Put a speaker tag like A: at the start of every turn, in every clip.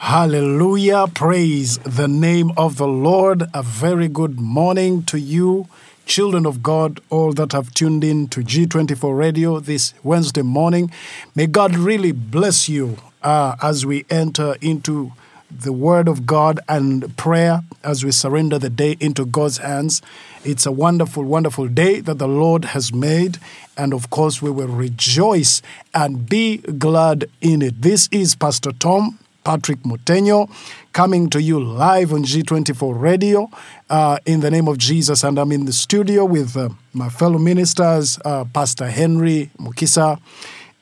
A: Hallelujah. Praise the name of the Lord. A very good morning to you, children of God, all that have tuned in to G24 Radio this Wednesday morning. May God really bless you uh, as we enter into the Word of God and prayer as we surrender the day into God's hands. It's a wonderful, wonderful day that the Lord has made. And of course, we will rejoice and be glad in it. This is Pastor Tom Patrick Mutenyo coming to you live on G24 Radio uh, in the name of Jesus. And I'm in the studio with uh, my fellow ministers, uh, Pastor Henry Mukisa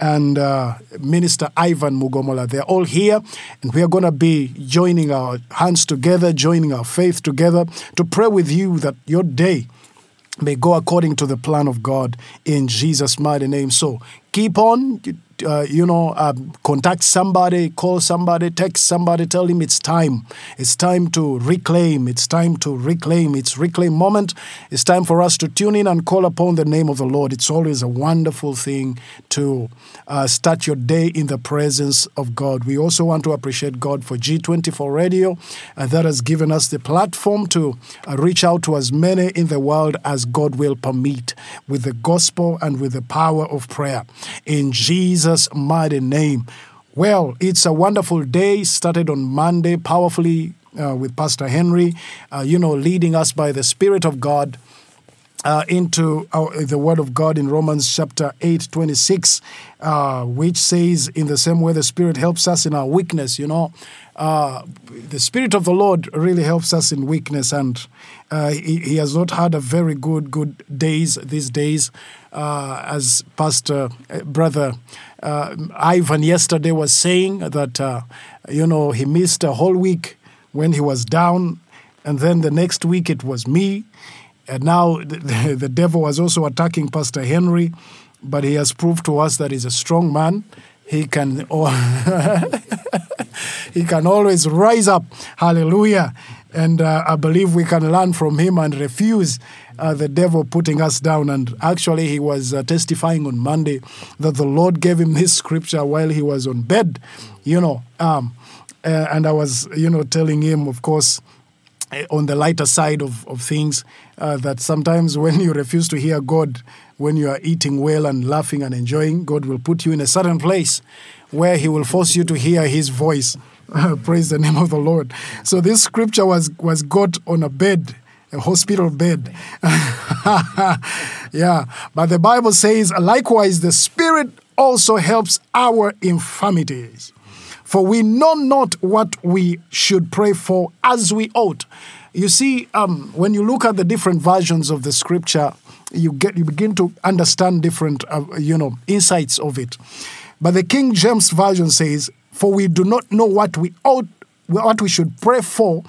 A: and uh, Minister Ivan Mugomola. They're all here, and we are going to be joining our hands together, joining our faith together to pray with you that your day may go according to the plan of God in Jesus' mighty name. So keep on uh, you know, um, contact somebody, call somebody, text somebody, tell him it's time. It's time to reclaim. It's time to reclaim. It's reclaim moment. It's time for us to tune in and call upon the name of the Lord. It's always a wonderful thing to uh, start your day in the presence of God. We also want to appreciate God for G24 Radio uh, that has given us the platform to uh, reach out to as many in the world as God will permit with the gospel and with the power of prayer. In Jesus' Jesus' mighty name. Well, it's a wonderful day, started on Monday, powerfully uh, with Pastor Henry, uh, you know, leading us by the Spirit of God. Uh, into our, the word of God in Romans chapter 8, 26, uh, which says, In the same way the Spirit helps us in our weakness, you know, uh, the Spirit of the Lord really helps us in weakness, and uh, he, he, has not had a very good, good days these days. Uh, as Pastor uh, Brother uh, Ivan yesterday was saying that, uh, you know, he missed a whole week when he was down, and then the next week it was me. And now the, the devil was also attacking Pastor Henry, but he has proved to us that he's a strong man. He can, he can always rise up. Hallelujah. And uh, I believe we can learn from him and refuse uh, the devil putting us down. And actually, he was uh, testifying on Monday that the Lord gave him this scripture while he was on bed, you know. Um, uh, and I was, you know, telling him, of course, uh, on the lighter side of, of things, uh, that sometimes when you refuse to hear God, when you are eating well and laughing and enjoying, God will put you in a certain place where He will force you to hear His voice. Praise the name of the Lord. So this scripture was was got on a bed a hospital bed. yeah, but the Bible says, likewise, the Spirit also helps our infirmities. For we know not what we should pray for as we ought. You see, um, when you look at the different versions of the scripture, you get you begin to understand different, uh, you know, insights of it. But the King James version says, "For we do not know what we ought, what we should pray for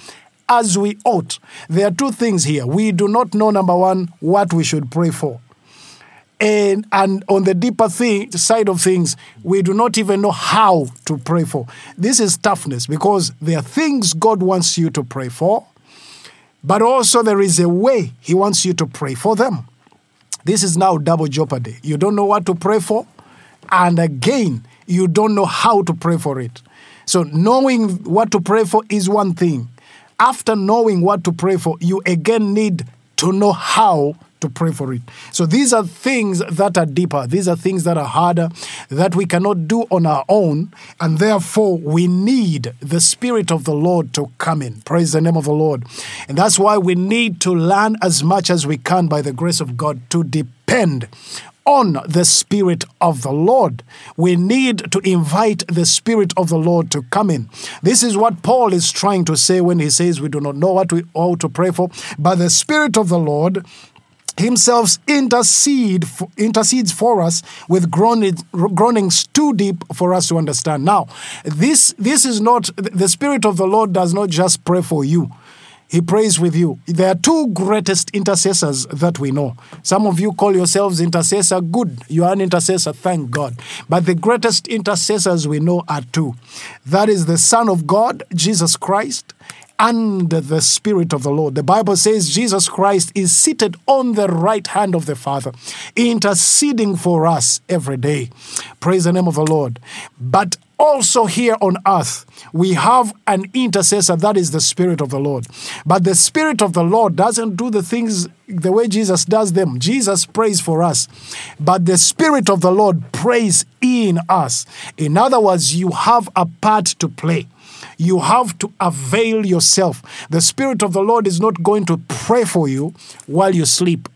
A: as we ought. There are two things here. We do not know, number one, what we should pray for. And, and on the deeper thing, side of things, we do not even know how to pray for. This is toughness because there are things God wants you to pray for, but also there is a way He wants you to pray for them. This is now double jeopardy. You don't know what to pray for, and again, you don't know how to pray for it. So, knowing what to pray for is one thing, after knowing what to pray for, you again need to know how to pray for it. So these are things that are deeper. These are things that are harder that we cannot do on our own. And therefore, we need the Spirit of the Lord to come in. Praise the name of the Lord. And that's why we need to learn as much as we can by the grace of God to depend on the Spirit of the Lord. We need to invite the Spirit of the Lord to come in. This is what Paul is trying to say when he says we do not know what we ought to pray for, but the Spirit of the Lord himself intercede intercedes for us with groanings too deep for us to understand now this this is not the spirit of the lord does not just pray for you he prays with you. There are two greatest intercessors that we know. Some of you call yourselves intercessor. Good. You are an intercessor. Thank God. But the greatest intercessors we know are two. That is the Son of God, Jesus Christ, under the Spirit of the Lord. The Bible says Jesus Christ is seated on the right hand of the Father, interceding for us every day. Praise the name of the Lord. But also here on earth, we have an intercessor that is the Spirit of the Lord. But the Spirit of the Lord doesn't do the things the way Jesus does them. Jesus prays for us, but the Spirit of the Lord prays in us. In other words, you have a part to play. You have to avail yourself. The Spirit of the Lord is not going to pray for you while you sleep.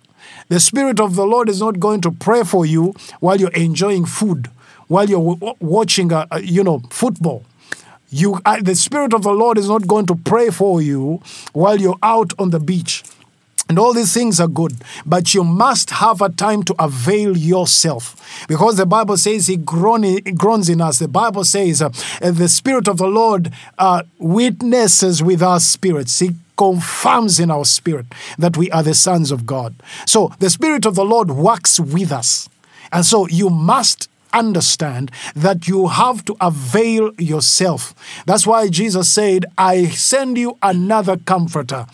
A: The Spirit of the Lord is not going to pray for you while you're enjoying food, while you're watching, a, a, you know, football. You, uh, the Spirit of the Lord is not going to pray for you while you're out on the beach. And all these things are good, but you must have a time to avail yourself. Because the Bible says He groans in us. The Bible says uh, the Spirit of the Lord uh, witnesses with our spirits. He confirms in our spirit that we are the sons of God. So the Spirit of the Lord works with us. And so you must understand that you have to avail yourself. That's why Jesus said, I send you another comforter.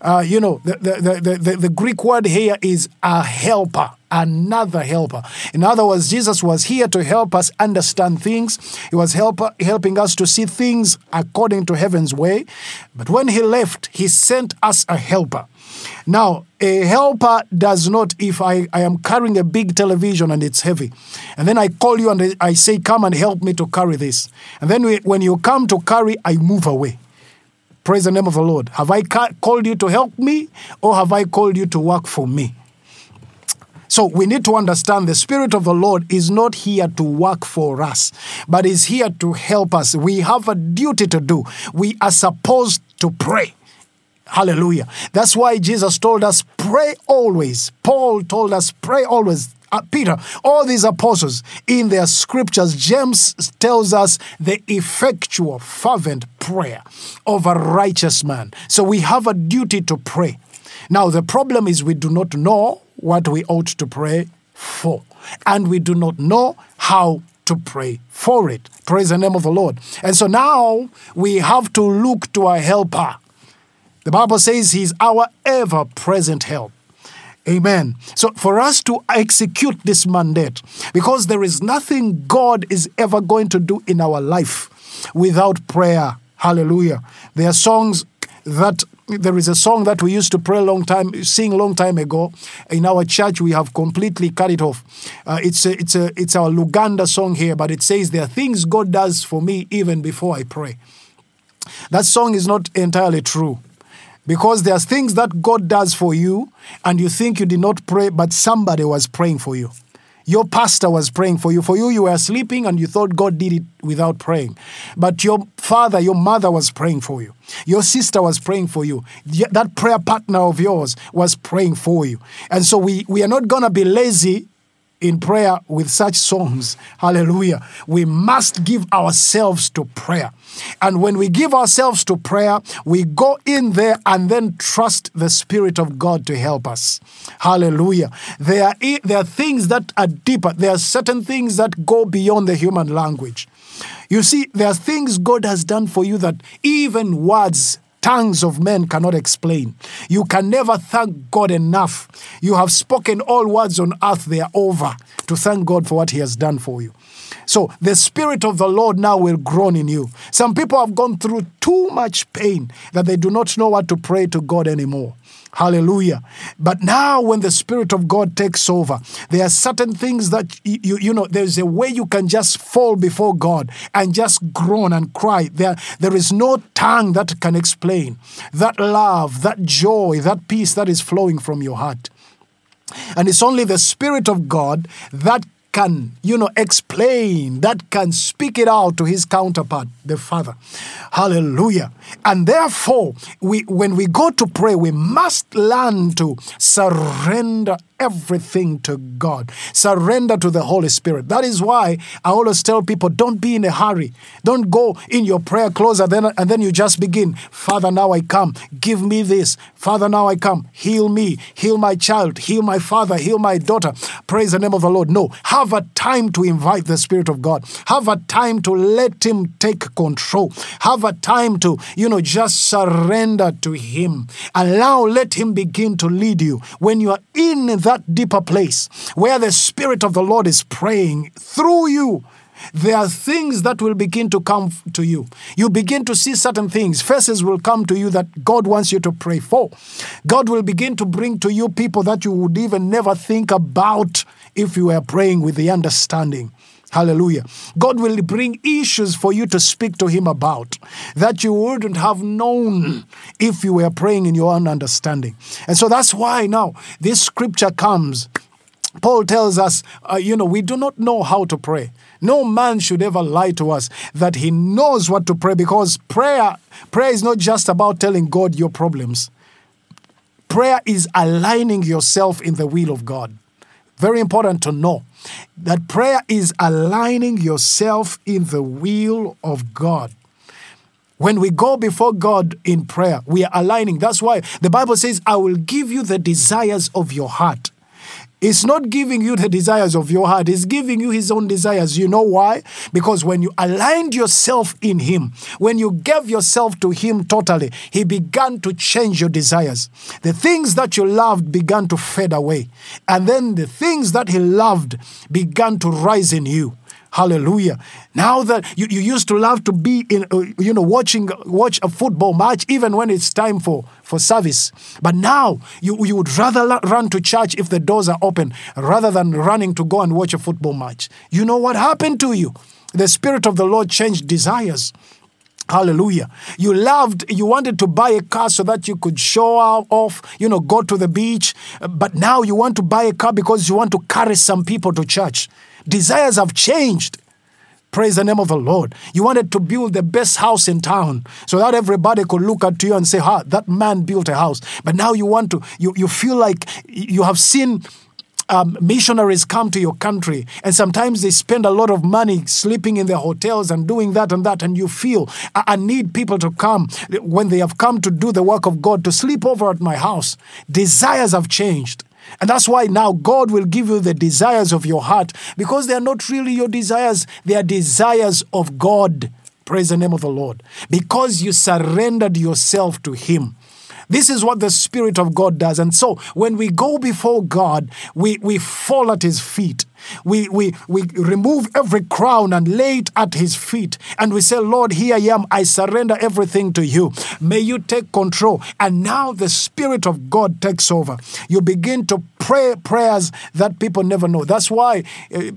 A: Uh, you know, the, the, the, the, the Greek word here is a helper another helper. In other words, Jesus was here to help us understand things. He was help, helping us to see things according to heaven's way. But when he left, he sent us a helper. Now, a helper does not, if I, I am carrying a big television and it's heavy, and then I call you and I say, Come and help me to carry this. And then we, when you come to carry, I move away. Praise the name of the Lord. Have I ca- called you to help me or have I called you to work for me? So we need to understand the Spirit of the Lord is not here to work for us, but is here to help us. We have a duty to do. We are supposed to pray. Hallelujah. That's why Jesus told us, pray always. Paul told us, pray always. Uh, Peter, all these apostles in their scriptures, James tells us the effectual, fervent prayer of a righteous man. So we have a duty to pray. Now, the problem is we do not know what we ought to pray for, and we do not know how to pray for it. Praise the name of the Lord. And so now we have to look to our helper. The Bible says he's our ever present help. Amen. So, for us to execute this mandate, because there is nothing God is ever going to do in our life without prayer. Hallelujah. There are songs that there is a song that we used to pray a long time, sing a long time ago. In our church, we have completely cut it off. Uh, it's a, it's a, it's our Luganda song here, but it says there are things God does for me even before I pray. That song is not entirely true because there's things that God does for you and you think you did not pray, but somebody was praying for you. Your pastor was praying for you. For you, you were sleeping and you thought God did it without praying. But your father, your mother was praying for you. Your sister was praying for you. That prayer partner of yours was praying for you. And so we, we are not going to be lazy in prayer with such songs. Hallelujah. We must give ourselves to prayer. And when we give ourselves to prayer, we go in there and then trust the Spirit of God to help us. Hallelujah. There are, there are things that are deeper, there are certain things that go beyond the human language. You see, there are things God has done for you that even words tongues of men cannot explain. You can never thank God enough. You have spoken all words on earth, they are over to thank God for what He has done for you. So the Spirit of the Lord now will groan in you. Some people have gone through too much pain that they do not know what to pray to God anymore. Hallelujah. But now, when the Spirit of God takes over, there are certain things that you, you know, there's a way you can just fall before God and just groan and cry. There, there is no tongue that can explain that love, that joy, that peace that is flowing from your heart. And it's only the Spirit of God that can, you know, explain, that can speak it out to his counterpart, the Father. Hallelujah. And therefore, we when we go to pray, we must learn to surrender everything to God. Surrender to the Holy Spirit. That is why I always tell people don't be in a hurry. Don't go in your prayer closet then, and then you just begin. Father, now I come. Give me this. Father, now I come. Heal me. Heal my child. Heal my father. Heal my daughter. Praise the name of the Lord. No. Have a time to invite the Spirit of God. Have a time to let Him take control. Have a time to, you know, just surrender to Him. Allow, let Him begin to lead you. When you are in that deeper place where the Spirit of the Lord is praying through you, there are things that will begin to come to you. You begin to see certain things. Faces will come to you that God wants you to pray for. God will begin to bring to you people that you would even never think about if you were praying with the understanding. Hallelujah. God will bring issues for you to speak to Him about that you wouldn't have known if you were praying in your own understanding. And so that's why now this scripture comes. Paul tells us, uh, you know, we do not know how to pray. No man should ever lie to us that he knows what to pray because prayer prayer is not just about telling God your problems. Prayer is aligning yourself in the will of God. Very important to know that prayer is aligning yourself in the will of God. When we go before God in prayer, we are aligning. That's why the Bible says, I will give you the desires of your heart. It's not giving you the desires of your heart, it's giving you his own desires. You know why? Because when you aligned yourself in him, when you gave yourself to him totally, he began to change your desires. The things that you loved began to fade away. And then the things that he loved began to rise in you. Hallelujah. Now that you, you used to love to be in, uh, you know, watching, watch a football match, even when it's time for, for service. But now you, you would rather run to church if the doors are open rather than running to go and watch a football match. You know what happened to you? The Spirit of the Lord changed desires. Hallelujah. You loved, you wanted to buy a car so that you could show off, you know, go to the beach. But now you want to buy a car because you want to carry some people to church. Desires have changed. Praise the name of the Lord. You wanted to build the best house in town so that everybody could look at you and say, ha, that man built a house. But now you want to, you, you feel like you have seen um, missionaries come to your country and sometimes they spend a lot of money sleeping in their hotels and doing that and that and you feel I, I need people to come when they have come to do the work of god to sleep over at my house desires have changed and that's why now God will give you the desires of your heart because they are not really your desires, they are desires of God. Praise the name of the Lord. Because you surrendered yourself to Him. This is what the Spirit of God does. And so when we go before God, we, we fall at His feet. We, we, we remove every crown and lay it at his feet. And we say, Lord, here I am. I surrender everything to you. May you take control. And now the Spirit of God takes over. You begin to pray prayers that people never know. That's why uh,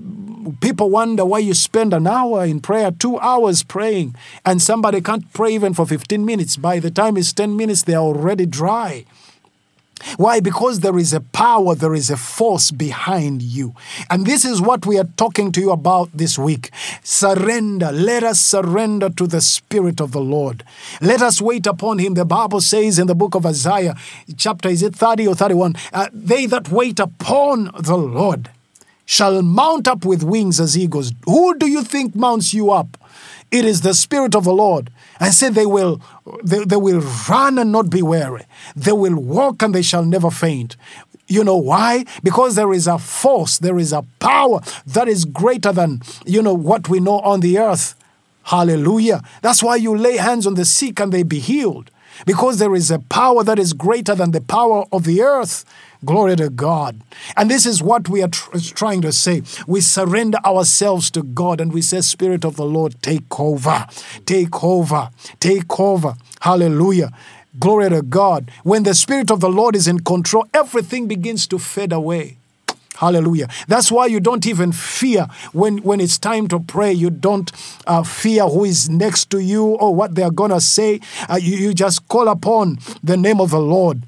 A: people wonder why you spend an hour in prayer, two hours praying, and somebody can't pray even for 15 minutes. By the time it's 10 minutes, they're already dry. Why? Because there is a power, there is a force behind you. And this is what we are talking to you about this week. Surrender. Let us surrender to the Spirit of the Lord. Let us wait upon Him. The Bible says in the book of Isaiah, chapter is it 30 or 31? Uh, they that wait upon the Lord shall mount up with wings as eagles. Who do you think mounts you up? It is the Spirit of the Lord. I said they will they, they will run and not be weary. They will walk and they shall never faint. You know why? Because there is a force, there is a power that is greater than, you know, what we know on the earth. Hallelujah. That's why you lay hands on the sick and they be healed. Because there is a power that is greater than the power of the earth. Glory to God. And this is what we are tr- trying to say. We surrender ourselves to God and we say, Spirit of the Lord, take over, take over, take over. Hallelujah. Glory to God. When the Spirit of the Lord is in control, everything begins to fade away. Hallelujah. That's why you don't even fear when, when it's time to pray. You don't uh, fear who is next to you or what they're going to say. Uh, you, you just call upon the name of the Lord.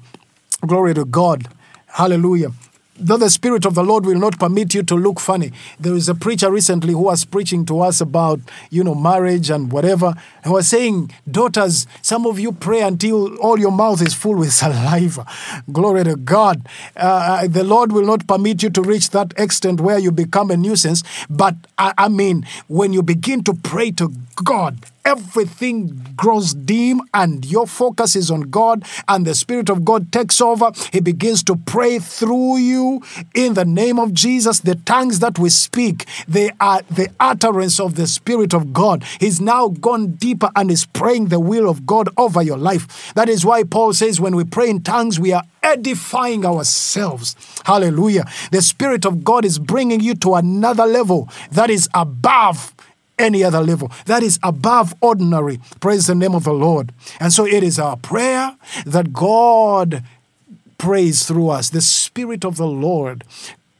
A: Glory to God. Hallelujah. though the Spirit of the Lord will not permit you to look funny. There is a preacher recently who was preaching to us about, you know, marriage and whatever. And was saying, daughters, some of you pray until all your mouth is full with saliva. Glory to God. Uh, uh, the Lord will not permit you to reach that extent where you become a nuisance. But I, I mean, when you begin to pray to God, everything grows dim and your focus is on God and the Spirit of God takes over. He begins to pray through you in the name of Jesus. The tongues that we speak, they are the utterance of the Spirit of God. He's now gone deeper and is praying the will of God over your life. That is why Paul says when we pray in tongues, we are edifying ourselves. Hallelujah. The Spirit of God is bringing you to another level that is above any other level. That is above ordinary. Praise the name of the Lord. And so it is our prayer that God prays through us. The Spirit of the Lord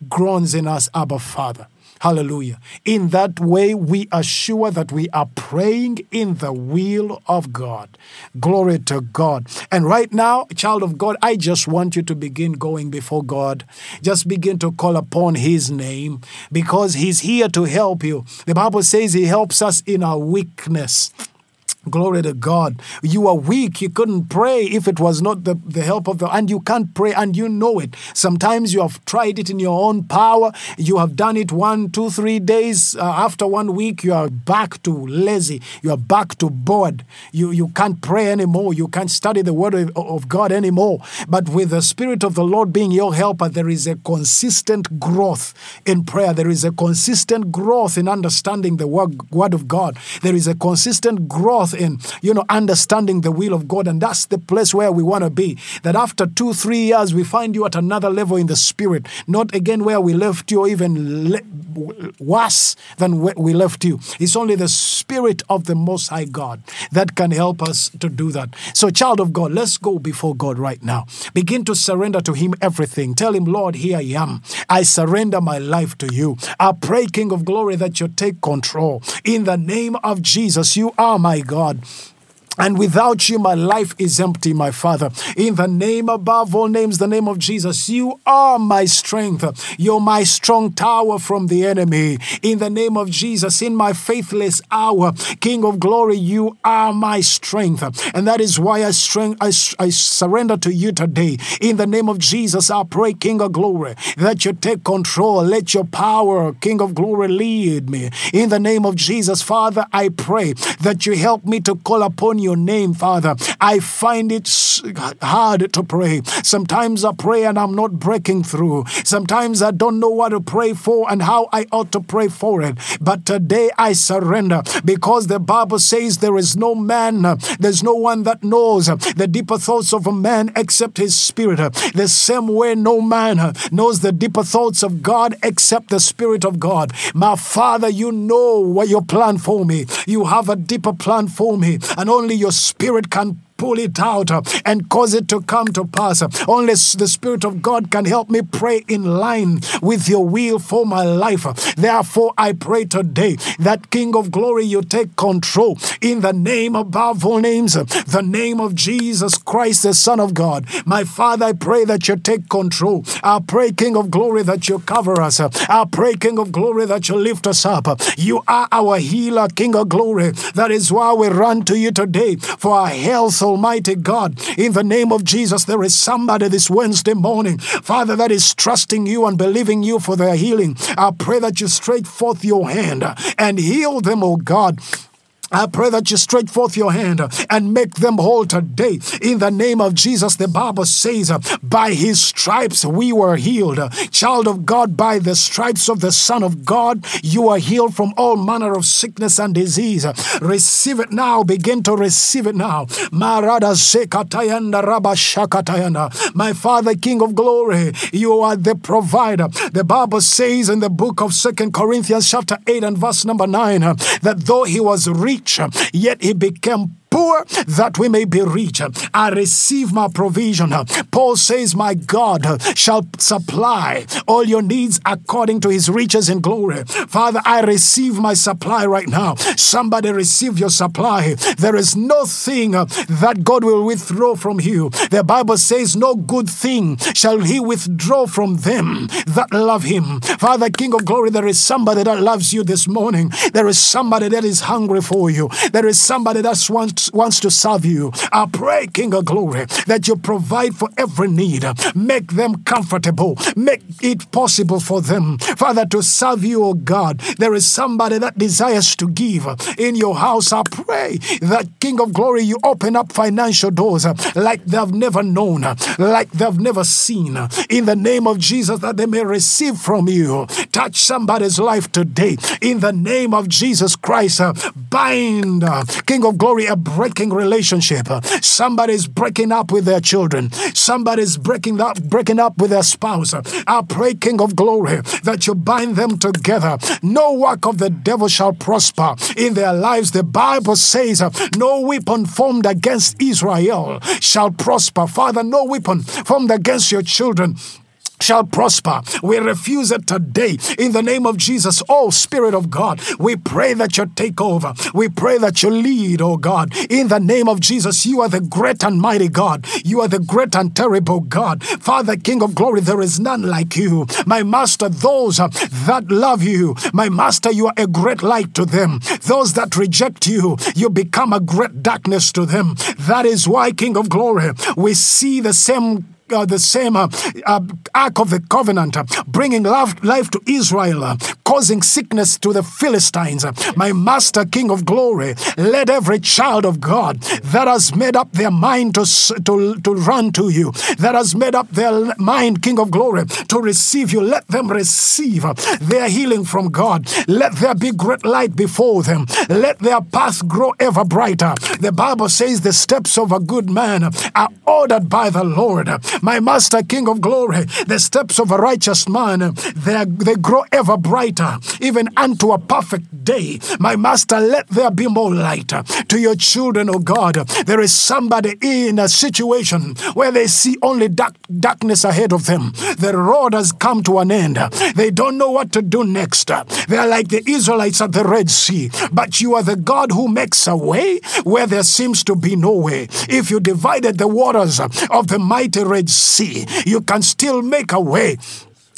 A: groans in us, Abba Father. Hallelujah. In that way, we are sure that we are praying in the will of God. Glory to God. And right now, child of God, I just want you to begin going before God. Just begin to call upon His name because He's here to help you. The Bible says He helps us in our weakness. Glory to God. You are weak. You couldn't pray if it was not the, the help of the, and you can't pray and you know it. Sometimes you have tried it in your own power. You have done it one, two, three days. Uh, after one week, you are back to lazy. You are back to bored. You, you can't pray anymore. You can't study the word of, of God anymore. But with the Spirit of the Lord being your helper, there is a consistent growth in prayer. There is a consistent growth in understanding the word, word of God. There is a consistent growth in, you know, understanding the will of God. And that's the place where we want to be. That after two, three years, we find you at another level in the spirit, not again where we left you, or even le- worse than where we left you. It's only the spirit of the Most High God that can help us to do that. So, child of God, let's go before God right now. Begin to surrender to Him everything. Tell Him, Lord, here I am. I surrender my life to you. I pray, King of glory, that you take control. In the name of Jesus, you are my God. God. And without you, my life is empty, my Father. In the name above all names, the name of Jesus, you are my strength. You're my strong tower from the enemy. In the name of Jesus, in my faithless hour, King of glory, you are my strength. And that is why I, strength, I, I surrender to you today. In the name of Jesus, I pray, King of glory, that you take control. Let your power, King of glory, lead me. In the name of Jesus, Father, I pray that you help me to call upon you your name, Father. I find it hard to pray. Sometimes I pray and I'm not breaking through. Sometimes I don't know what to pray for and how I ought to pray for it. But today I surrender because the Bible says there is no man, there's no one that knows the deeper thoughts of a man except his spirit. The same way no man knows the deeper thoughts of God except the Spirit of God. My Father, you know what your plan for me. You have a deeper plan for me, and only your spirit can pull it out uh, and cause it to come to pass. Only the Spirit of God can help me pray in line with your will for my life. Therefore, I pray today that King of glory, you take control in the name above all names, the name of Jesus Christ, the Son of God. My Father, I pray that you take control. I pray, King of glory, that you cover us. I pray, King of glory, that you lift us up. You are our healer, King of glory. That is why we run to you today for our health Almighty God. In the name of Jesus, there is somebody this Wednesday morning, Father, that is trusting you and believing you for their healing. I pray that you stretch forth your hand and heal them, oh God. I pray that you stretch forth your hand and make them whole today. In the name of Jesus, the Bible says, by his stripes we were healed. Child of God, by the stripes of the Son of God, you are healed from all manner of sickness and disease. Receive it now. Begin to receive it now. My Father, King of glory, you are the provider. The Bible says in the book of Second Corinthians, chapter 8 and verse number 9, that though he was rich, yet he became poor that we may be rich. I receive my provision. Paul says, My God shall supply all your needs according to his riches in glory. Father, I receive my supply right now. Somebody receive your supply. There is nothing that God will withdraw from you. The Bible says, No good thing shall he withdraw from them that love him. Father, King of glory, there is somebody that loves you this morning. There is somebody that is hungry for you. There is somebody that wants, wants to serve you. I pray, King of glory, that you provide for every need. Make them comfortable. Make it possible for them, Father, to serve you, oh God. There is somebody that desires to give in your house. I pray that, King of glory, you open up financial doors like they've never known, like they've never seen. In the name of Jesus, that they may receive from you. Touch somebody's life today. In the name of Jesus Christ, bind, King of glory, a breaking relationship. Somebody's breaking up with their children. Somebody's breaking up, breaking up with their spouse. I pray, King of glory, that you bind them together. No work of the devil shall prosper in their lives. The Bible says, No weapon formed against Israel shall prosper. Father, no weapon formed against your children shall prosper. We refuse it today in the name of Jesus. Oh, Spirit of God, we pray that you take over. We pray that you lead, oh God, in the name of Jesus. You are the great and mighty God. You are the great and terrible God. Father, King of glory, there is none like you. My Master, those uh, that love you, my Master, you are a great light to them. Those that reject you, you become a great darkness to them. That is why, King of glory, we see the same uh, the same uh, uh, Ark of the Covenant, uh, bringing life, life to Israel, uh, causing sickness to the Philistines. my Master, King of Glory, let every child of God that has made up their mind to, to, to run to you, that has made up their mind, King of Glory, to receive you, let them receive their healing from God. Let there be great light before them. Let their path grow ever brighter. The Bible says the steps of a good man are ordered by the Lord. My Master, King of glory, the steps of a righteous man, they, they grow ever brighter, even unto a perfect day. My Master, let there be more light to your children, O God. There is somebody in a situation where they see only dark, darkness ahead of them. The road has come to an end. They don't know what to do next. They are like the Israelites at the Red Sea. But you are the God who makes a way where there seems to be no way. If you divided the waters of the mighty Red Sea, you can still make a way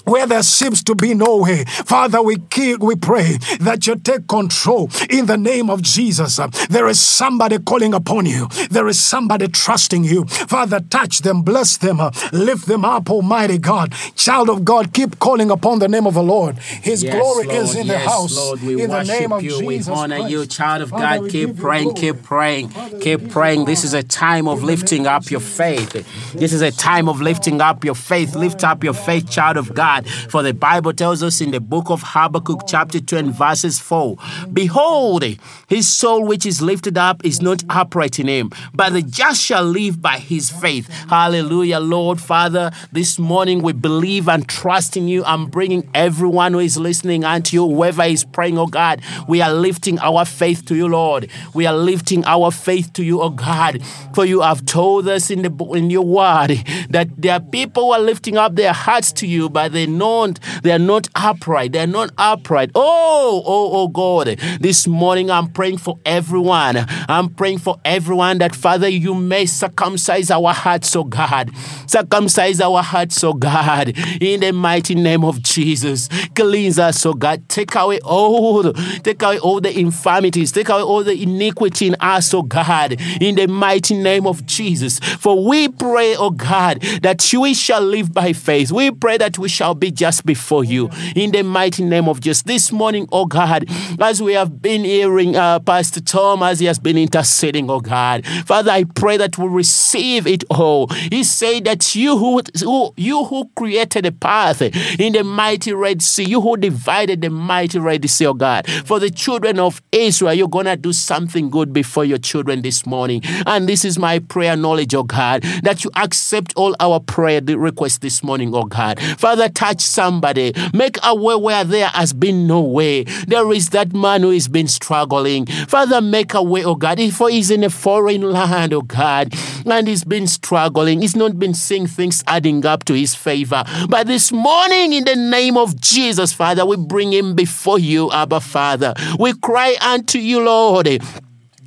A: where there seems to be no way. Father, we keep, we pray that you take control in the name of Jesus. There is somebody calling upon you. There is somebody trusting you. Father, touch them, bless them, lift them up, Almighty God. Child of God, keep calling upon the name of the Lord. His yes, glory Lord, is in yes, the house.
B: Lord, we in worship the name of you. Jesus we honor Christ. you, child of Father, God. Keep praying, keep praying, Father, keep praying. This is a time of lifting up your faith. This is a time of lifting up your faith. Lift up your faith, child of God. God. For the Bible tells us in the book of Habakkuk, chapter 10, verses 4 Behold, his soul which is lifted up is not upright in him, but the just shall live by his faith. Hallelujah, Lord Father. This morning we believe and trust in you. I'm bringing everyone who is listening unto you, whoever is praying, oh God. We are lifting our faith to you, Lord. We are lifting our faith to you, oh God. For you have told us in the in your word that there are people who are lifting up their hearts to you, but they not they are not upright. They are not upright. Oh, oh, oh God. This morning I'm praying for everyone. I'm praying for everyone that Father, you may circumcise our hearts, oh God. Circumcise our hearts, oh God. In the mighty name of Jesus. Cleanse us, oh God. Take away all, take away all the infirmities. Take away all the iniquity in us, oh God. In the mighty name of Jesus. For we pray, oh God, that we shall live by faith. We pray that we shall be just before you. In the mighty name of Jesus. This morning, oh God, as we have been hearing uh, Pastor Tom, as he has been interceding, oh God, Father, I pray that we receive it all. He said that you who, who you who created a path in the mighty Red Sea, you who divided the mighty Red Sea, oh God, for the children of Israel, you're gonna do something good before your children this morning. And this is my prayer knowledge, oh God, that you accept all our prayer requests this morning, oh God. Father, touch somebody. Make a way where there has been no way. There is that man who has been struggling. Father, make a way, oh God. For he's in a foreign land, oh God, and he's been struggling. He's not been seeing things adding up to his favor. But this morning, in the name of Jesus, Father, we bring him before you, Abba Father. We cry unto you, Lord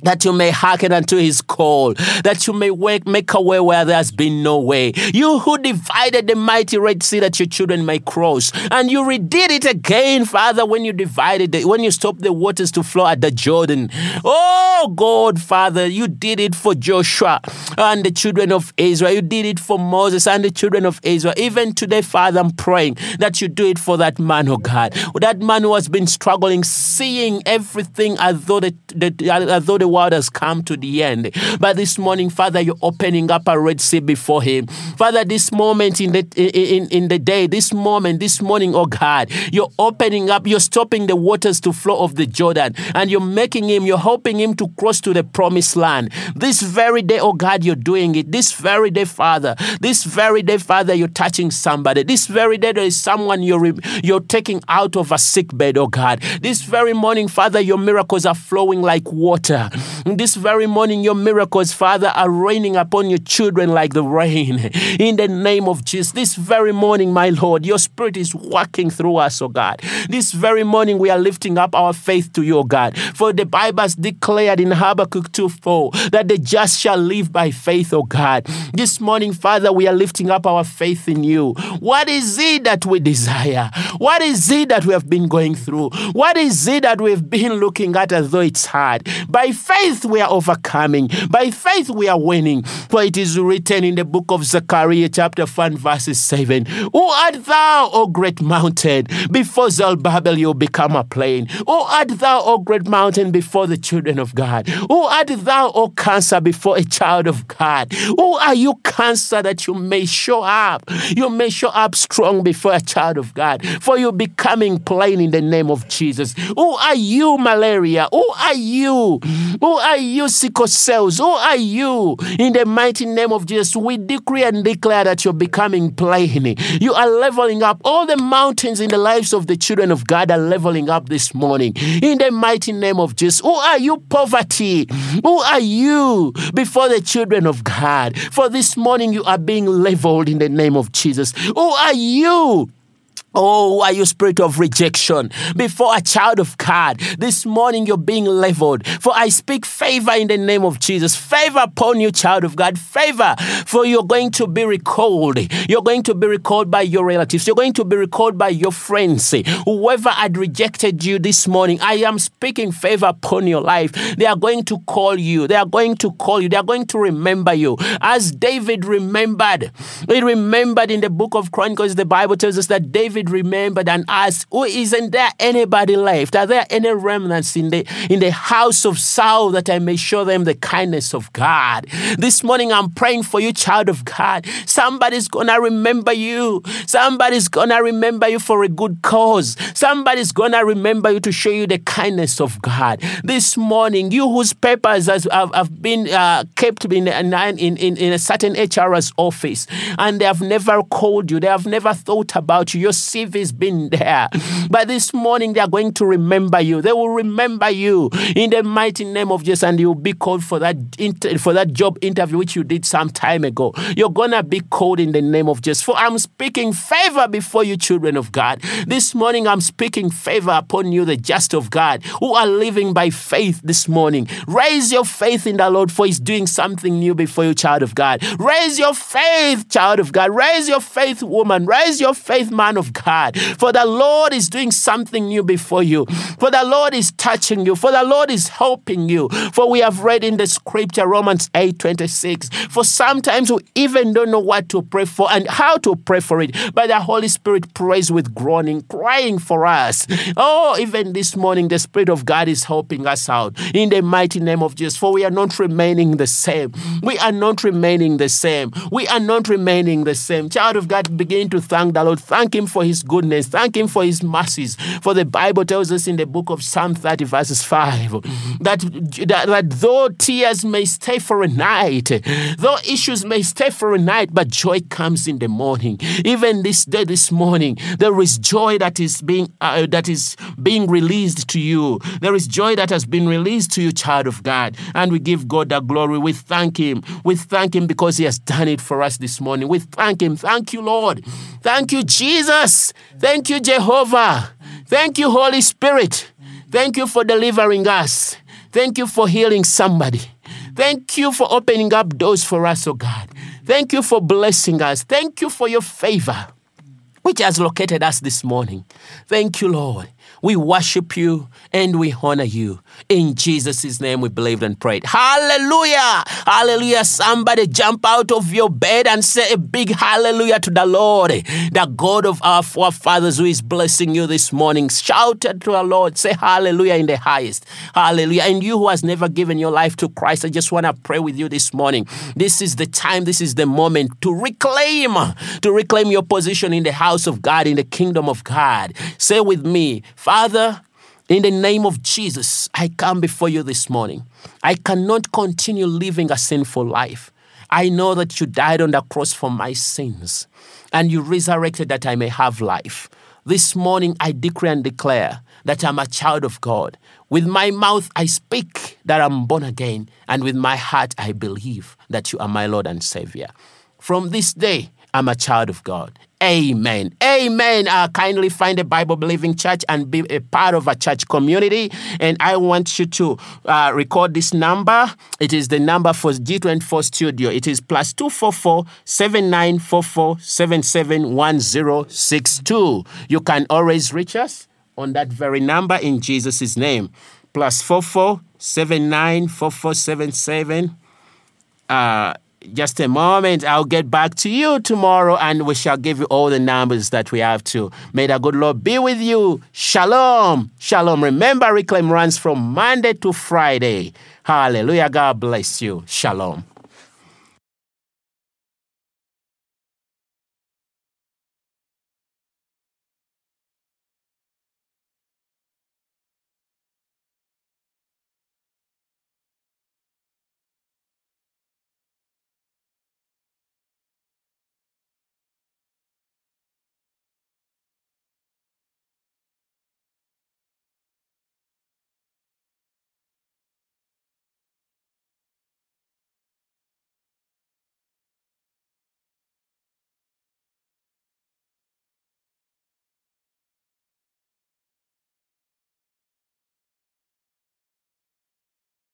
B: that you may hearken unto his call, that you may make a way where there has been no way. You who divided the mighty Red Sea that your children may cross, and you redid it again, Father, when you divided it, when you stopped the waters to flow at the Jordan. Oh God, Father, you did it for Joshua and the children of Israel. You did it for Moses and the children of Israel. Even today, Father, I'm praying that you do it for that man, oh God, that man who has been struggling, seeing everything as though the, the as though the world has come to the end. But this morning, Father, you're opening up a Red Sea before him. Father, this moment in the in, in the day, this moment, this morning, oh God, you're opening up, you're stopping the waters to flow of the Jordan, and you're making him, you're helping him to cross to the promised land. This very day, oh God, you're doing it. This very day, Father, this very day, Father, you're touching somebody. This very day, there is someone you're you're taking out of a sick bed, oh God. This very morning, Father, your miracles are flowing like water. This very morning, your miracles, Father, are raining upon your children like the rain. In the name of Jesus, this very morning, my Lord, your Spirit is working through us, oh God. This very morning, we are lifting up our faith to you, oh God. For the Bible has declared in Habakkuk 2 4 that the just shall live by faith, oh God. This morning, Father, we are lifting up our faith in you. What is it that we desire? What is it that we have been going through? What is it that we've been looking at as though it's hard? By faith we are overcoming. By faith we are winning. For it is written in the book of Zechariah, chapter 1, verses 7 Who art thou, O great mountain? Before Zerubbabel you become a plain. Who art thou, O great mountain, before the children of God? Who art thou, O cancer, before a child of God? Who are you, cancer, that you may show up? You may show up strong before a child of God. For you becoming plain in the name of Jesus. Who are you, malaria? Who are you? Who are you, sickle cells? Who are you? In the mighty name of Jesus, we decree and declare that you're becoming plain. You are leveling up. All the mountains in the lives of the children of God are leveling up this morning. In the mighty name of Jesus, who are you, poverty? Who are you before the children of God? For this morning, you are being leveled in the name of Jesus. Who are you? Oh, are you spirit of rejection before a child of God? This morning you're being leveled. For I speak favor in the name of Jesus. Favor upon you, child of God. Favor. For you're going to be recalled. You're going to be recalled by your relatives. You're going to be recalled by your friends. Whoever had rejected you this morning, I am speaking favor upon your life. They are going to call you. They are going to call you. They are going to remember you. As David remembered. He remembered in the book of Chronicles, the Bible tells us that David Remembered and asked, "Oh, isn't there anybody left? Are there any remnants in the in the house of Saul that I may show them the kindness of God?" This morning I'm praying for you, child of God. Somebody's gonna remember you. Somebody's gonna remember you for a good cause. Somebody's gonna remember you to show you the kindness of God. This morning, you whose papers have, have been uh, kept in, in, in, in a certain HRS office and they have never called you, they have never thought about you. Your CV's been there. But this morning, they are going to remember you. They will remember you in the mighty name of Jesus, and you'll be called for that inter- for that job interview which you did some time ago. You're gonna be called in the name of Jesus. For I'm speaking favor before you, children of God. This morning, I'm speaking favor upon you, the just of God, who are living by faith this morning. Raise your faith in the Lord, for He's doing something new before you, child of God. Raise your faith, child of God. Raise your faith, woman. Raise your faith, man of God. For the Lord is doing something new before you. For the Lord is touching you. For the Lord is helping you. For we have read in the scripture, Romans 8 26. For sometimes we even don't know what to pray for and how to pray for it. But the Holy Spirit prays with groaning, crying for us. Oh, even this morning, the Spirit of God is helping us out in the mighty name of Jesus. For we are not remaining the same. We are not remaining the same. We are not remaining the same. Child of God, begin to thank the Lord. Thank Him for His his goodness. Thank him for his mercies. For the Bible tells us in the book of Psalm 30, verses 5, that, that, that though tears may stay for a night, though issues may stay for a night, but joy comes in the morning. Even this day, this morning, there is joy that is being uh, that is being released to you. There is joy that has been released to you, child of God, and we give God the glory. We thank Him. We thank Him because He has done it for us this morning. We thank Him. Thank you, Lord. Thank you, Jesus. Thank you, Jehovah. Thank you, Holy Spirit. Thank you for delivering us. Thank you for healing somebody. Thank you for opening up doors for us, oh God. Thank you for blessing us. Thank you for your favor, which has located us this morning. Thank you, Lord. We worship you and we honor you. In Jesus' name we believed and prayed. Hallelujah! Hallelujah. Somebody jump out of your bed and say a big hallelujah to the Lord, the God of our forefathers who is blessing you this morning. Shout to the Lord. Say hallelujah in the highest. Hallelujah. And you who has never given your life to Christ, I just want to pray with you this morning. This is the time, this is the moment to reclaim, to reclaim your position in the house of God, in the kingdom of God. Say with me, Father, in the name of Jesus, I come before you this morning. I cannot continue living a sinful life. I know that you died on the cross for my sins and you resurrected that I may have life. This morning, I decree and declare that I'm a child of God. With my mouth, I speak that I'm born again, and with my heart, I believe that you are my Lord and Savior. From this day, I'm a child of God. Amen. Amen. Uh, kindly find a Bible believing church and be a part of a church community. And I want you to uh, record this number. It is the number for G24 Studio. It is plus 244 7944 771062. You can always reach us on that very number in Jesus' name. Plus 44 794477. Uh, just a moment. I'll get back to you tomorrow and we shall give you all the numbers that we have to. May the good Lord be with you. Shalom. Shalom. Remember, Reclaim runs from Monday to Friday. Hallelujah. God bless you. Shalom.